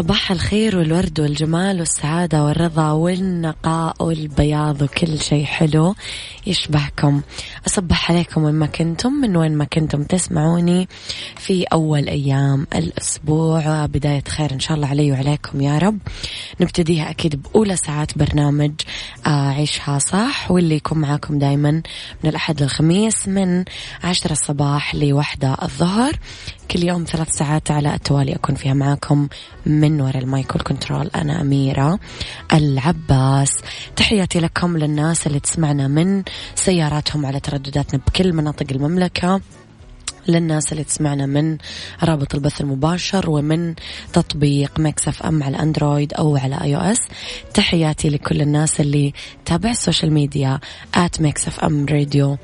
صباح الخير والورد والجمال والسعادة والرضا والنقاء والبياض وكل شيء حلو يشبهكم. أصبح عليكم وين ما كنتم من وين ما كنتم تسمعوني في أول أيام الأسبوع. بداية خير إن شاء الله علي وعليكم يا رب. نبتديها أكيد بأولى ساعات برنامج آه، عيشها صح واللي يكون معاكم دايما من الأحد للخميس من عشرة الصباح لوحدة الظهر. كل يوم ثلاث ساعات على التوالي أكون فيها معاكم من وراء ال mic وال control. أنا أميرة العباس. تحياتي لكم للناس اللي تسمعنا من سياراتهم على تردداتنا بكل مناطق المملكة. للناس اللي تسمعنا من رابط البث المباشر ومن تطبيق Mix FM على Android أو على iOS. تحياتي لكل الناس اللي تابع ال social media at Mix FM Radio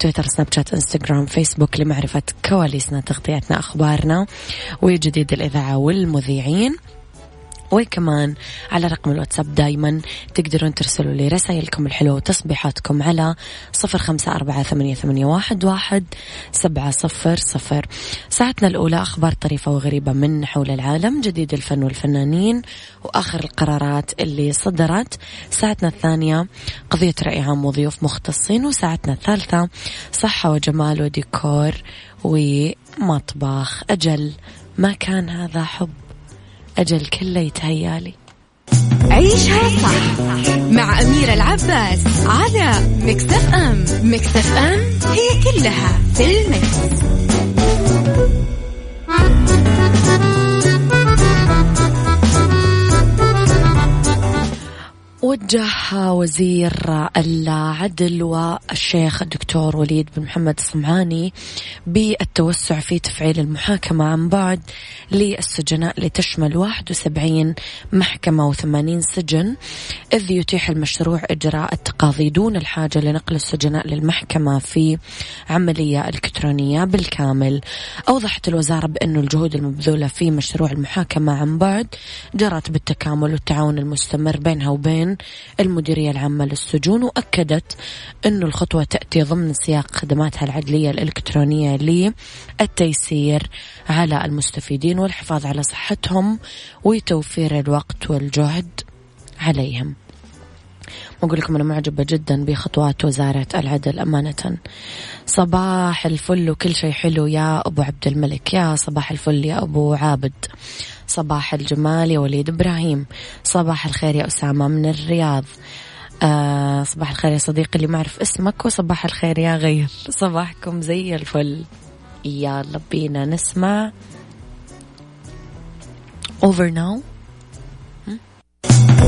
تويتر سناب شات انستغرام فيسبوك لمعرفة كواليسنا تغطياتنا أخبارنا وجديد الإذاعة والمذيعين. وكمان على رقم الواتساب دايما تقدرون ترسلوا لي رسائلكم الحلوة وتصبيحاتكم على صفر خمسة أربعة ثمانية, واحد سبعة صفر صفر. ساعتنا الأولى أخبار طريفة وغريبة من حول العالم جديد الفن والفنانين وآخر القرارات اللي صدرت. ساعتنا الثانية قضية رأي عام وضيوف مختصين وساعتنا الثالثة صحة وجمال وديكور ومطبخ أجل. ما كان هذا حب. أجل كله يتهيالي عيشها صح مع أميرة العباس على مكتف أم مكتف أم هي كلها في المكس. وجه وزير العدل والشيخ الدكتور وليد بن محمد الصمعاني بالتوسع في تفعيل المحاكمة عن بعد للسجناء لتشمل 71 محكمة و80 سجن إذ يتيح المشروع إجراء التقاضي دون الحاجة لنقل السجناء للمحكمة في عملية إلكترونية بالكامل. أوضحت الوزارة بأن الجهود المبذولة في مشروع المحاكمة عن بعد جرت بالتكامل والتعاون المستمر بينها وبين المديرية العامة للسجون وأكدت أن الخطوة تأتي ضمن سياق خدماتها العدلية الإلكترونية للتيسير على المستفيدين والحفاظ على صحتهم وتوفير الوقت والجهد عليهم. أقول لكم أنا معجبة جدا بخطوات وزارة العدل. أمانة. صباح الفل وكل شيء حلو يا أبو عبد الملك. يا صباح الفل يا أبو عابد. صباح الجمال يا وليد إبراهيم. صباح الخير يا أسامة من الرياض. آه صباح الخير يا صديقي اللي ما أعرف اسمك وصباح الخير يا غير. صباحكم زي الفل. يلا بينا نسمع. Over now.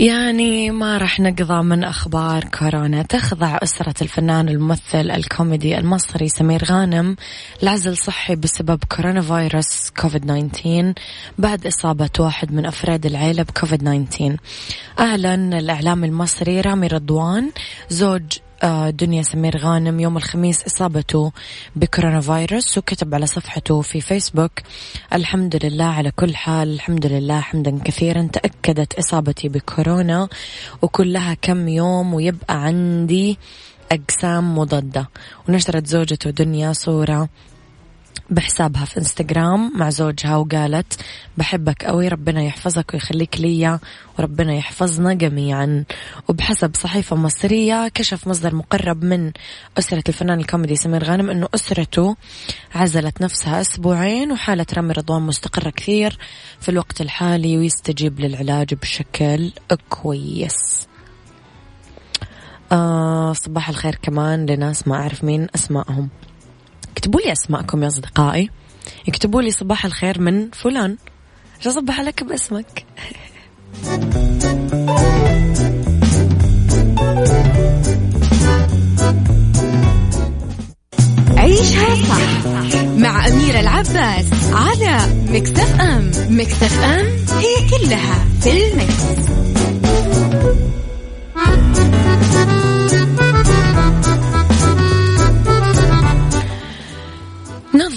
يعني ما راح نقضى من أخبار كورونا. تخضع أسرة الفنان الممثل الكوميدي المصري سمير غانم. لعزل صحي بسبب كورونا فيروس كوفيد 19 بعد إصابة واحد من أفراد العيلة بكوفيد 19 أعلن الإعلام المصري رامي رضوان زوج دنيا سمير غانم يوم الخميس إصابته بكورونا فيروس وكتب على صفحته في فيسبوك الحمد لله على كل حال الحمد لله حمدا كثيرا تأكدت إصابتي بكورونا وكلها كم يوم ويبقى عندي أجسام مضادة. ونشرت زوجته دنيا صورة بحسابها في انستغرام مع زوجها وقالت بحبك قوي ربنا يحفظك ويخليك ليا وربنا يحفظنا جميعا. وبحسب صحيفة مصرية كشف مصدر مقرب من أسرة الفنان الكوميدي سمير غانم أنه أسرته عزلت نفسها أسبوعين وحالة رامي رضوان مستقرة كثير في الوقت الحالي ويستجيب للعلاج بشكل كويس. آه صباح الخير كمان لناس ما أعرف مين أسمائهم. اكتبوا لي أسماءكم يا أصدقائي. اكتبوا لي صباح الخير من فلان. أصبح عليك باسمك. عيشها صح مع أميرة العباس على مكتف أم. مكتف أم هي كلها في المكس.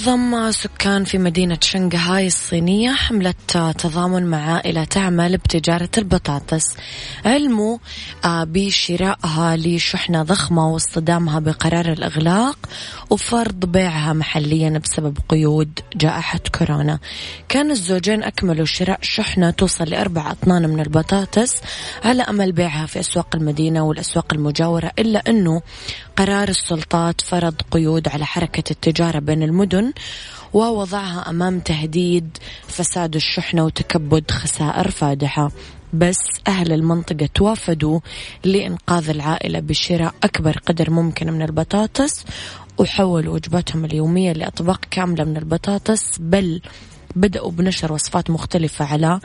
نظم سكان في مدينة شنغهاي الصينية حملة تضامن مع عائلة تعمل بتجارة البطاطس. علموا آه، بشرائها لشحنة ضخمة واصطدامها بقرار الإغلاق وفرض بيعها محليا بسبب قيود جائحة كورونا. كان الزوجين أكملوا شراء شحنة توصل لأربع أطنان من البطاطس على أمل بيعها في أسواق المدينة والأسواق المجاورة إلا أنه قرار السلطات فرض قيود على حركة التجارة بين المدن ووضعها أمام تهديد فساد الشحنة وتكبد خسائر فادحة. بس أهل المنطقة توافدوا لإنقاذ العائلة بشراء أكبر قدر ممكن من البطاطس وحولوا وجباتهم اليومية لأطباق كاملة من البطاطس بل بدأوا بنشر وصفات مختلفة على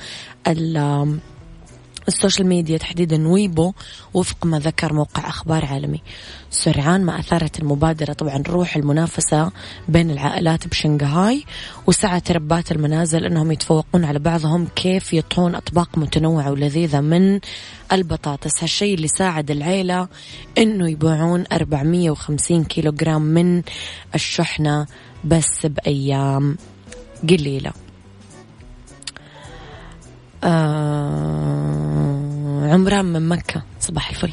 ال social media تحديدا Weibo وفق ما ذكر موقع أخبار عالمي. سرعان ما أثارت المبادرة طبعا روح المنافسة بين العائلات بشنغهاي وسعت ربات المنازل أنهم يتفوقون على بعضهم كيف يطهون أطباق متنوعة ولذيذة من البطاطس. هالشيء اللي ساعد العيلة أنه يبيعون 450 كيلو جرام من الشحنة بس بأيام قليلة. آه عمران من مكة. صباح الفل.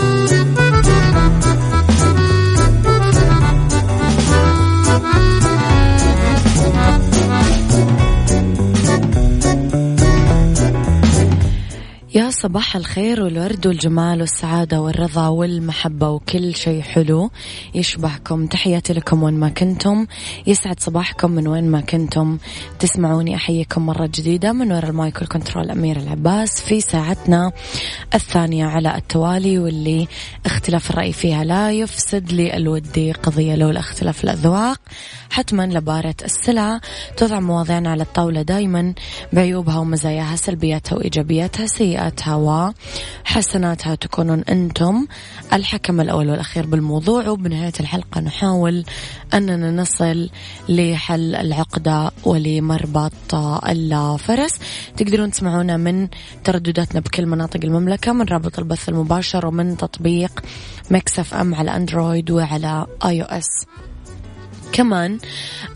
يا صباح الخير والورد والجمال والسعادة والرضا والمحبة وكل شيء حلو يشبهكم. تحياتي لكم وين ما كنتم. يسعد صباحكم من وين ما كنتم. تسمعوني أحييكم مرة جديدة من وراء ال mic وال control أميرة العباس في ساعتنا الثانية على التوالي واللي اختلاف الرأي فيها لا يفسد للود قضية لولا اختلاف الأذواق. حتما لبارت السلع توضع مواضيعنا على الطاولة دايما. بعيوبها ومزاياها سلبياتها وإيجابياتها سيئاتها وحسناتها تكونون أنتم الحكم الأول والأخير بالموضوع وبنهاية الحلقة نحاول أننا نصل لحل العقدة ولمربط الفرس تقدرون تسمعونا من تردداتنا بكل مناطق المملكة من رابط البث المباشر ومن تطبيق Mix FM على Android وعلى iOS كمان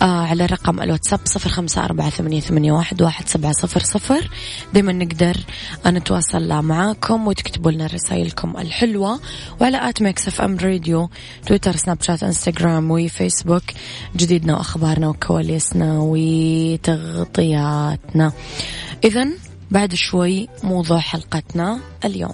آه على رقم الواتساب صفر خمسة أربعة ثمانية, واحد سبعة صفر صفر. دايما نقدر نتواصل معاكم وتكتبوا لنا رسائلكم الحلوة وعلى at Mix FM Radio تويتر سناب شات إنستغرام وفيسبوك جديدنا وأخبارنا وكواليسنا وتغطياتنا. إذا بعد شوي موضوع حلقتنا اليوم.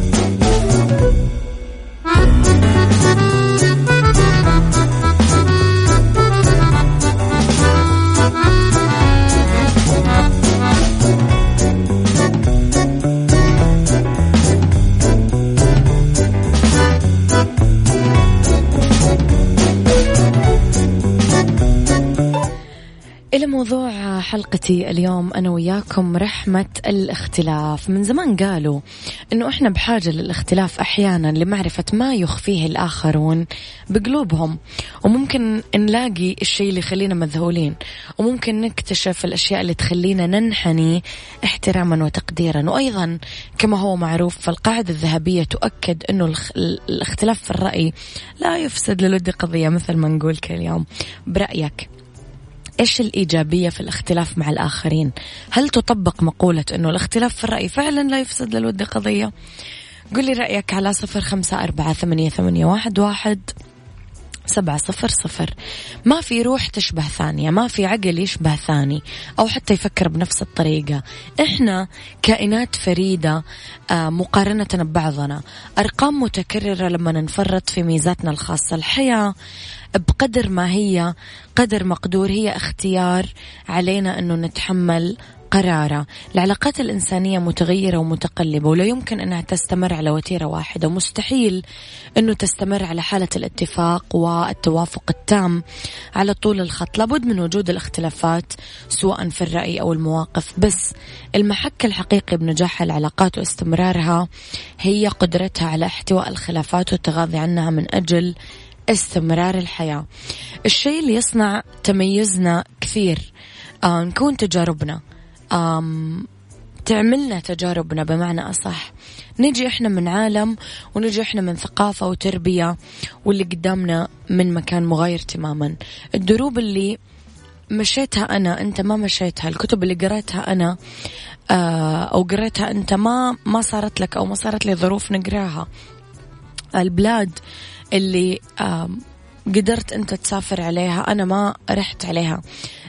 موضوع حلقتي اليوم أنا وياكم رحمة الاختلاف. من زمان قالوا أنه إحنا بحاجة للاختلاف أحيانا لمعرفة ما يخفيه الآخرون بقلوبهم. وممكن نلاقي الشيء اللي يخلينا مذهولين. وممكن نكتشف الأشياء اللي تخلينا ننحني احتراما وتقديرا. وأيضا كما هو معروف فالقاعدة الذهبية تؤكد أنه الاختلاف في الرأي لا يفسد للود قضية مثل ما نقول كل يوم. برأيك؟ إيش الإيجابية في الاختلاف مع الآخرين؟ هل تطبق مقولة أنه الاختلاف في الرأي فعلا لا يفسد للود قضية؟ قل لي رأيك على صفر خمسة أربعة ثمانية, ثمانية واحد, واحد. سبعة صفر صفر. ما في روح تشبه ثانية ما في عقل يشبه ثاني أو حتى يفكر بنفس الطريقة. إحنا كائنات فريدة آه، مقارنة ببعضنا. أرقام متكررة لما نفرط في ميزاتنا الخاصة. الحياة بقدر ما هي قدر مقدور هي اختيار علينا أنه نتحمل قرارة. العلاقات الإنسانية متغيرة ومتقلبة ولا يمكن أنها تستمر على وتيرة واحدة. مستحيل أنه تستمر على حالة الاتفاق والتوافق التام على طول الخط. لابد من وجود الاختلافات سواء في الرأي أو المواقف. بس المحك الحقيقي بنجاح العلاقات واستمرارها هي قدرتها على احتواء الخلافات والتغاضي عنها من أجل استمرار الحياة. الشيء اللي يصنع تميزنا كثير آه نكون تجاربنا. تعملنا تجاربنا بمعنى أصح. نجي إحنا من عالم ونجي إحنا من ثقافة وتربية واللي قدامنا من مكان مغاير تماما. الدروب اللي مشيتها أنا أنت ما مشيتها. الكتب اللي قريتها أنا آه أو قريتها أنت ما ما صارت لك أو ما صارت لي ظروف نقراها. البلاد اللي قدرت أنت تسافر عليها أنا ما رحت عليها.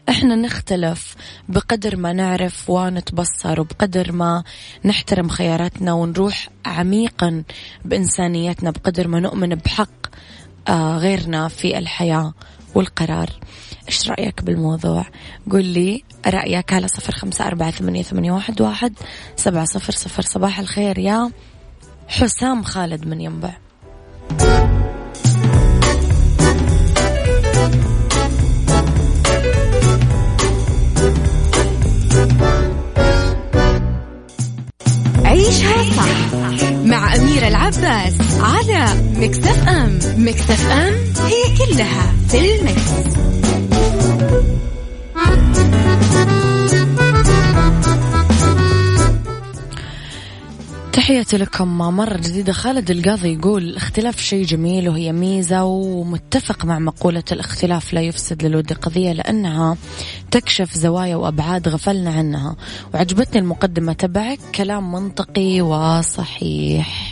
إحنا نختلف بقدر ما نعرف ونتبصر وبقدر ما نحترم خياراتنا ونروح عميقا بإنسانيتنا بقدر ما نؤمن بحق آه، غيرنا في الحياة والقرار. إيش رأيك بالموضوع؟ قل لي رأيك. على صفر خمسة أربعة ثمانية, ثمانية واحد, واحد سبعة صفر صفر. صباح الخير يا حسام خالد من ينبع. العباس على مكتف أم مكتف أم هي كلها في المكس. تحياتي لكم. مرة جديدة خالد القاضي يقول الاختلاف شيء جميل وهي ميزة ومتفق مع مقولة الاختلاف لا يفسد للود قضية لأنها تكشف زوايا وأبعاد غفلنا عنها. وعجبتني المقدمة تبعك. كلام منطقي وصحيح.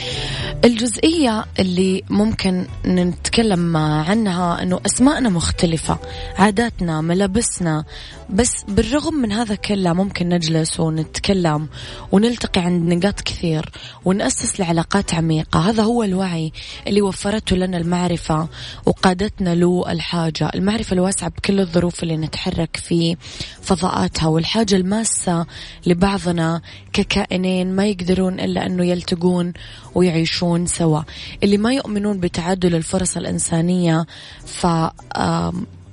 الجزئية اللي ممكن نتكلم عنها أنه أسماءنا مختلفة عاداتنا ملابسنا. بس بالرغم من هذا كله ممكن نجلس ونتكلم ونلتقي عند نقاط كثير ونأسس لعلاقات عميقة. هذا هو الوعي اللي وفرته لنا المعرفة وقادتنا له الحاجة المعرفة الواسعة بكل الظروف اللي نتحرك في فضاءاتها والحاجة الماسة لبعضنا ككائنين ما يقدرون إلا أنه يلتقون ويعيشون. سوا. اللي ما يؤمنون بتعدل الفرص الإنسانية ف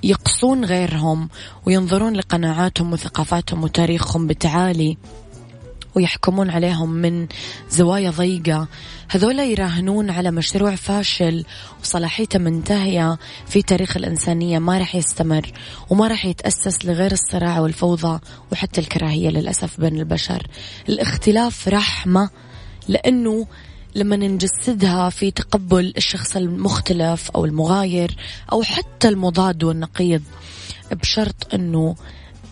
يقصون غيرهم وينظرون لقناعاتهم وثقافاتهم وتاريخهم بتعالي ويحكمون عليهم من زوايا ضيقة. هذولا يراهنون على مشروع فاشل وصلاحيته منتهية في تاريخ الإنسانية ما راح يستمر وما راح يتأسس لغير الصراع والفوضى وحتى الكراهية للأسف بين البشر. الاختلاف رحمة لأنه لما نجسدها في تقبل الشخص المختلف أو المغاير أو حتى المضاد والنقيض بشرط أنه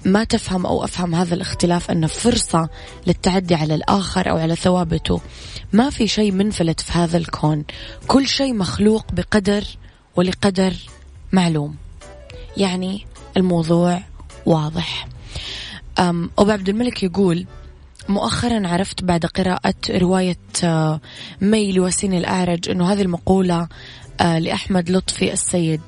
ما تفهم أو أفهم هذا الاختلاف أنه فرصة للتعدي على الآخر أو على ثوابته ما في شيء منفلت في هذا الكون. كل شيء مخلوق بقدر ولقدر معلوم. يعني الموضوع واضح. أبو عبد الملك يقول مؤخرا عرفت بعد قراءة رواية آه، مي لوسين الأعرج أنه هذه المقولة آه، لأحمد لطفي السيد.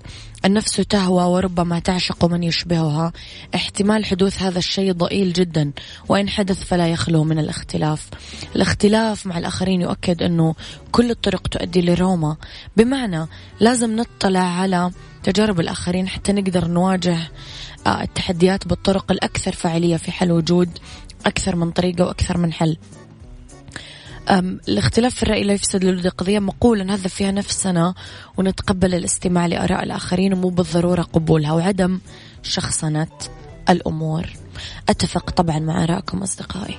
النفس تهوى وربما تعشق من يشبهها. احتمال حدوث هذا الشيء ضئيل جدا وإن حدث فلا يخلو من الاختلاف. الاختلاف مع الآخرين يؤكد أنه كل الطرق تؤدي لروما. بمعنى لازم نطلع على تجارب الآخرين حتى نقدر نواجه آه، التحديات بالطرق الأكثر فاعلية في حل وجود أكثر من طريقة وأكثر من حل. الاختلاف في الرأي لا يفسد للود قضية مقولة نهذب فيها نفسنا ونتقبل الاستماع لآراء الآخرين ومو بالضرورة قبولها. وعدم شخصنة الأمور. أتفق طبعا مع آرائكم أصدقائي.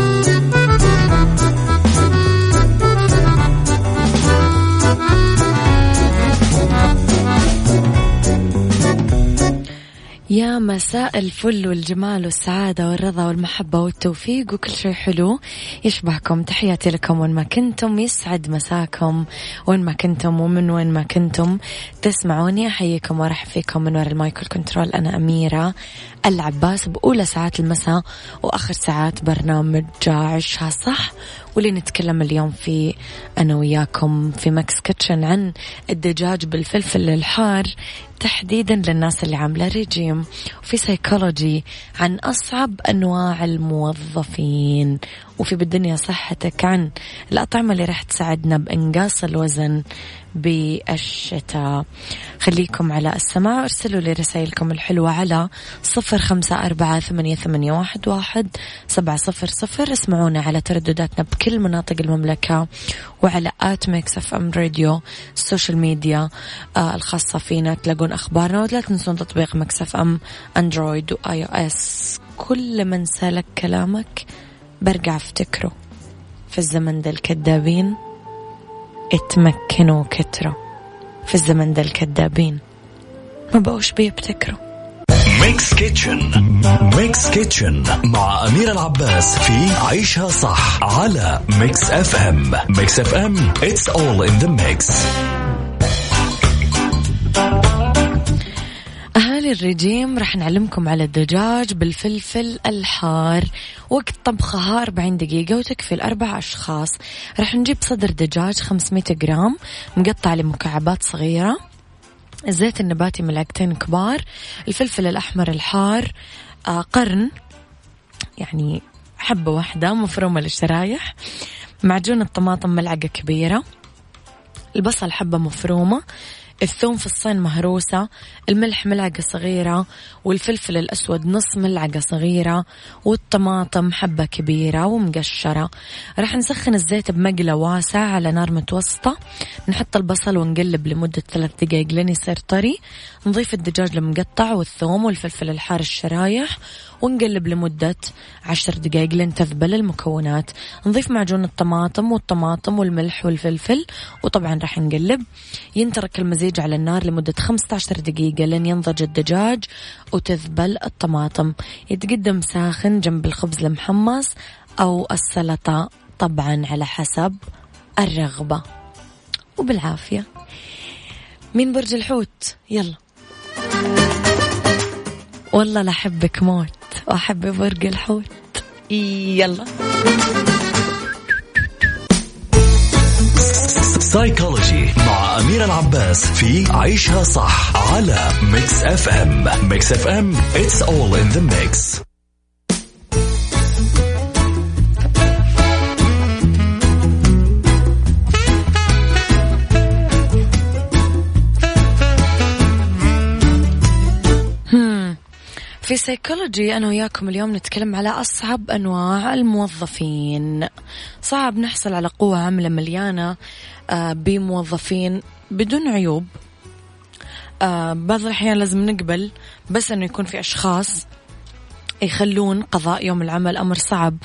يا مساء الفل والجمال والسعادة والرضا والمحبة والتوفيق وكل شيء حلو. يشبهكم تحياتي لكم وين ما كنتم. يسعد مساكم وين ما كنتم ومن وين ما كنتم. تسمعوني أحييكم وأرحب فيكم من وراء ال mic control أنا أميرة. العباس بأولى ساعات المساء وآخر ساعات برنامج عيشها صح؟ واللي نتكلم اليوم في أنا وياكم في Mix Kitchen عن الدجاج بالفلفل الحار تحديدا للناس اللي عاملة ريجيم. وفي سيكولوجي عن أصعب أنواع الموظفين. وفي بالدنيا صحتك عن الأطعمة اللي راح تساعدنا بإنقاص الوزن. بالشتاء خليكم على السماع ارسلوا لي رسائلكم الحلوة على صفر خمسة أربعة ثمانية, ثمانية واحد, واحد سبعة صفر صفر. اسمعونا على تردداتنا بكل مناطق المملكة وعلى at Mix FM Radio ال social media آه الخاصة فينا. تلاقون أخبارنا ولا تنسون تطبيق Mix FM Android و iOS. كل من سالك كلامك برجع افتكره. في الزمن ده الكذابين اتمكنوا كتروا في الزمن ده الكذابين ما بقوش بيبتكروا. Mix Kitchen Mix Kitchen مع أميرة العباس في عيشها صح على Mix FM Mix FM it's all in the mix. أهالي الرجيم راح نعلمكم على الدجاج بالفلفل الحار. وقت طبخها 40 دقيقة وتكفي الأربع أشخاص. راح نجيب صدر دجاج 500 جرام مقطع لمكعبات صغيرة الزيت النباتي ملعقتين كبار الفلفل الأحمر الحار آه قرن يعني حبة واحدة مفرومة للشرايح معجون الطماطم ملعقة كبيرة البصل حبة مفرومة الثوم في الصين مهروسة الملح ملعقة صغيرة والفلفل الأسود نص ملعقة صغيرة والطماطم حبة كبيرة ومقشرة. راح نسخن الزيت بمقلة واسعة على نار متوسطة. نحط البصل ونقلب لمدة ثلاث دقايق لين يصير طري. نضيف الدجاج المقطع والثوم والفلفل الحار الشرايح ونقلب لمدة عشر دقائق لين تذبل المكونات. نضيف معجون الطماطم والطماطم والملح والفلفل وطبعا راح نقلب. ينترك المزيج على النار لمدة 15 دقيقة لين ينضج الدجاج وتذبل الطماطم. يتقدم ساخن جنب الخبز المحمص أو السلطة طبعا على حسب الرغبة. وبالعافية. مين برج الحوت؟ يلا. والله لأحبك موت وأحب برج الحوت. يلا. Psychology مع أميرة العباس في عيشها صح على Mix FM Mix FM it's all in the mix. في سيكولوجي أنا وياكم اليوم نتكلم على أصعب أنواع الموظفين. صعب نحصل على قوة عاملة مليانة آه، بموظفين بدون عيوب. آه، بعض الأحيان لازم نقبل بس أنه يكون في أشخاص يخلون قضاء يوم العمل أمر صعب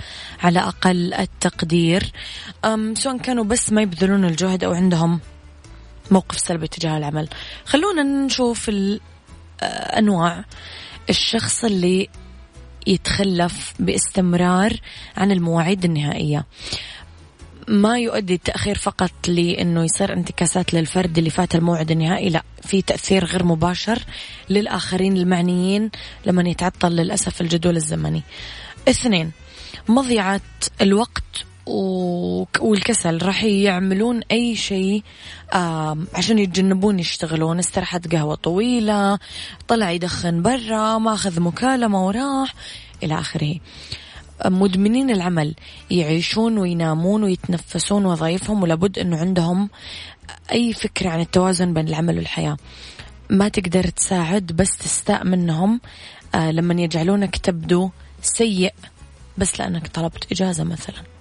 على أقل التقدير. سواء كانوا بس ما يبذلون الجهد أو عندهم موقف سلبي تجاه العمل. خلونا نشوف الأنواع الشخص اللي يتخلف باستمرار عن المواعيد النهائية. ما يؤدي التأخير فقط لأنه يصير انتكاسات للفرد اللي فات الموعد النهائي لا في تأثير غير مباشر للآخرين المعنيين لما يتعطل للأسف الجدول الزمني. اثنين مضيعة الوقت والكسل راح يعملون أي شيء عشان يتجنبون يشتغلون. استراحة قهوة طويلة طلع يدخن برا ماخذ مكالمة وراح إلى آخره. مدمنين العمل يعيشون وينامون ويتنفسون وظائفهم ولابد أنه عندهم أي فكرة عن التوازن بين العمل والحياة. ما تقدر تساعد بس تستاء منهم. آه، لما يجعلونك تبدو سيء بس لأنك طلبت إجازة مثلا.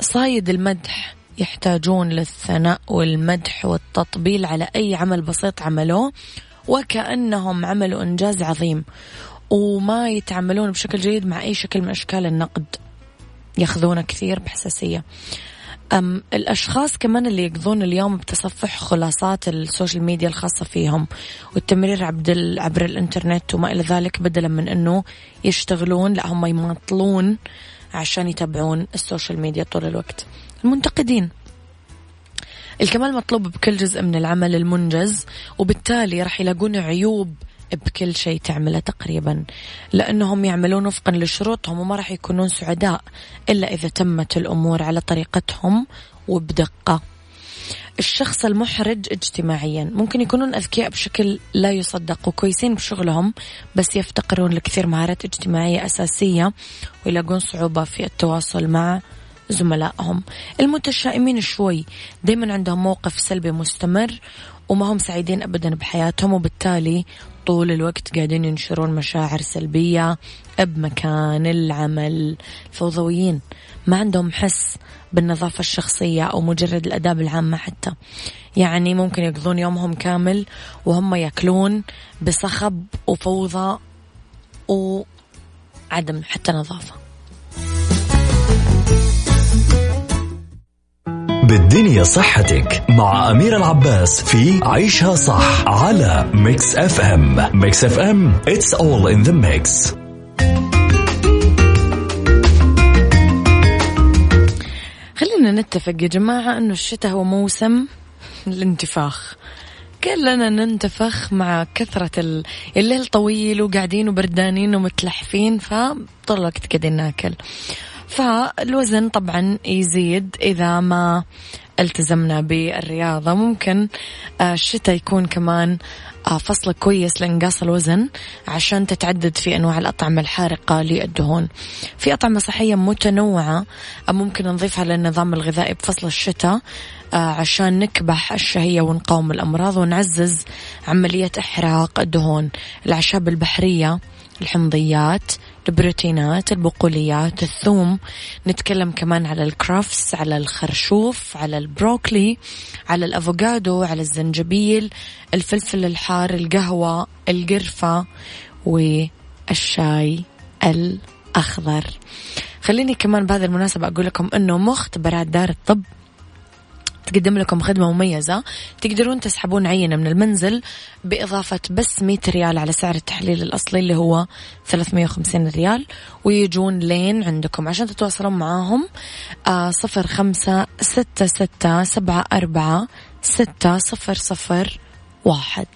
صايد المدح يحتاجون للثناء والمدح والتطبيل على أي عمل بسيط عملوه وكأنهم عملوا إنجاز عظيم وما يتعاملون بشكل جيد مع أي شكل من أشكال النقد. يأخذونه كثير بحساسية. أما الأشخاص كمان اللي يقضون اليوم بتصفح خلاصات ال social media الخاصة فيهم والتمرير عبر, عبر الإنترنت وما إلى ذلك بدلا من أنه يشتغلون لا هم يماطلون عشان يتابعون ال social media طول الوقت. المنتقدين. الكمال مطلوب بكل جزء من العمل المنجز وبالتالي راح يلاقون عيوب بكل شيء تعمله تقريبا. لأنهم يعملون وفقا لشروطهم وما راح يكونون سعداء إلا إذا تمت الأمور على طريقتهم وبدقة. الشخص المحرج اجتماعيا. ممكن يكونون أذكياء بشكل لا يصدق وكويسين بشغلهم بس يفتقرون لكثير مهارات اجتماعية أساسية ويلاقون صعوبة في التواصل مع زملائهم. المتشائمين شوي دايما عندهم موقف سلبي مستمر وما هم سعيدين أبدا بحياتهم وبالتالي طول الوقت قاعدين ينشرون مشاعر سلبية بمكان العمل. فوضويين ما عندهم حس بالنظافة الشخصية أو مجرد الأداب العامة حتى. يعني ممكن يقضون يومهم كامل وهم ياكلون بصخب وفوضى وعدم حتى نظافة. بالدنيا صحتك مع أميرة العباس في عيشها صح على Mix FM Mix FM it's all in the mix. خلينا نتفق يا جماعة أنه الشتاء هو موسم الانتفاخ. كلنا ننتفخ مع كثرة الليل طويل وقاعدين وبردانين ومتلحفين فطول الوقت قاعدين ناكل. فالوزن طبعا يزيد إذا ما التزمنا بالرياضة. ممكن آه، الشتاء يكون كمان آه، فصل كويس لإنقاص الوزن عشان تتعدد في أنواع الأطعمة الحارقة للدهون. في أطعمة صحية متنوعة آه، ممكن نضيفها للنظام الغذائي بفصل الشتاء عشان نكبح الشهية ونقاوم الأمراض ونعزز عملية إحراق الدهون الأعشاب البحرية الحمضيات البروتينات البقوليات الثوم. نتكلم كمان على الكرافس على الخرشوف على البروكلي على الأفوكادو على الزنجبيل الفلفل الحار القهوة القرفة والشاي الأخضر. خليني كمان بهذه المناسبة أقول لكم أنه مختبرات دار الطب تقدم لكم خدمة مميزة. تقدرون تسحبون عينة من المنزل بإضافة بس 100 ريال على سعر التحليل الأصلي اللي هو 350 ريال. ويجون لين عندكم. عشان تتواصلون معاهم آه صفر خمسة ستة ستة سبعة أربعة ستة صفر صفر واحد.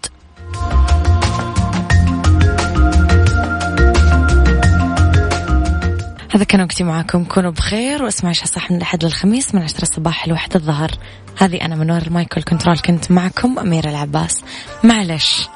هذا كان وقتي معاكم. كونوا بخير واسمعوا إيش صح من الأحد للخميس من عشرة الصباح لواحد الظهر. هذه أنا من وراء المايكل كنترول كنت معكم أميرة العباس. معلش.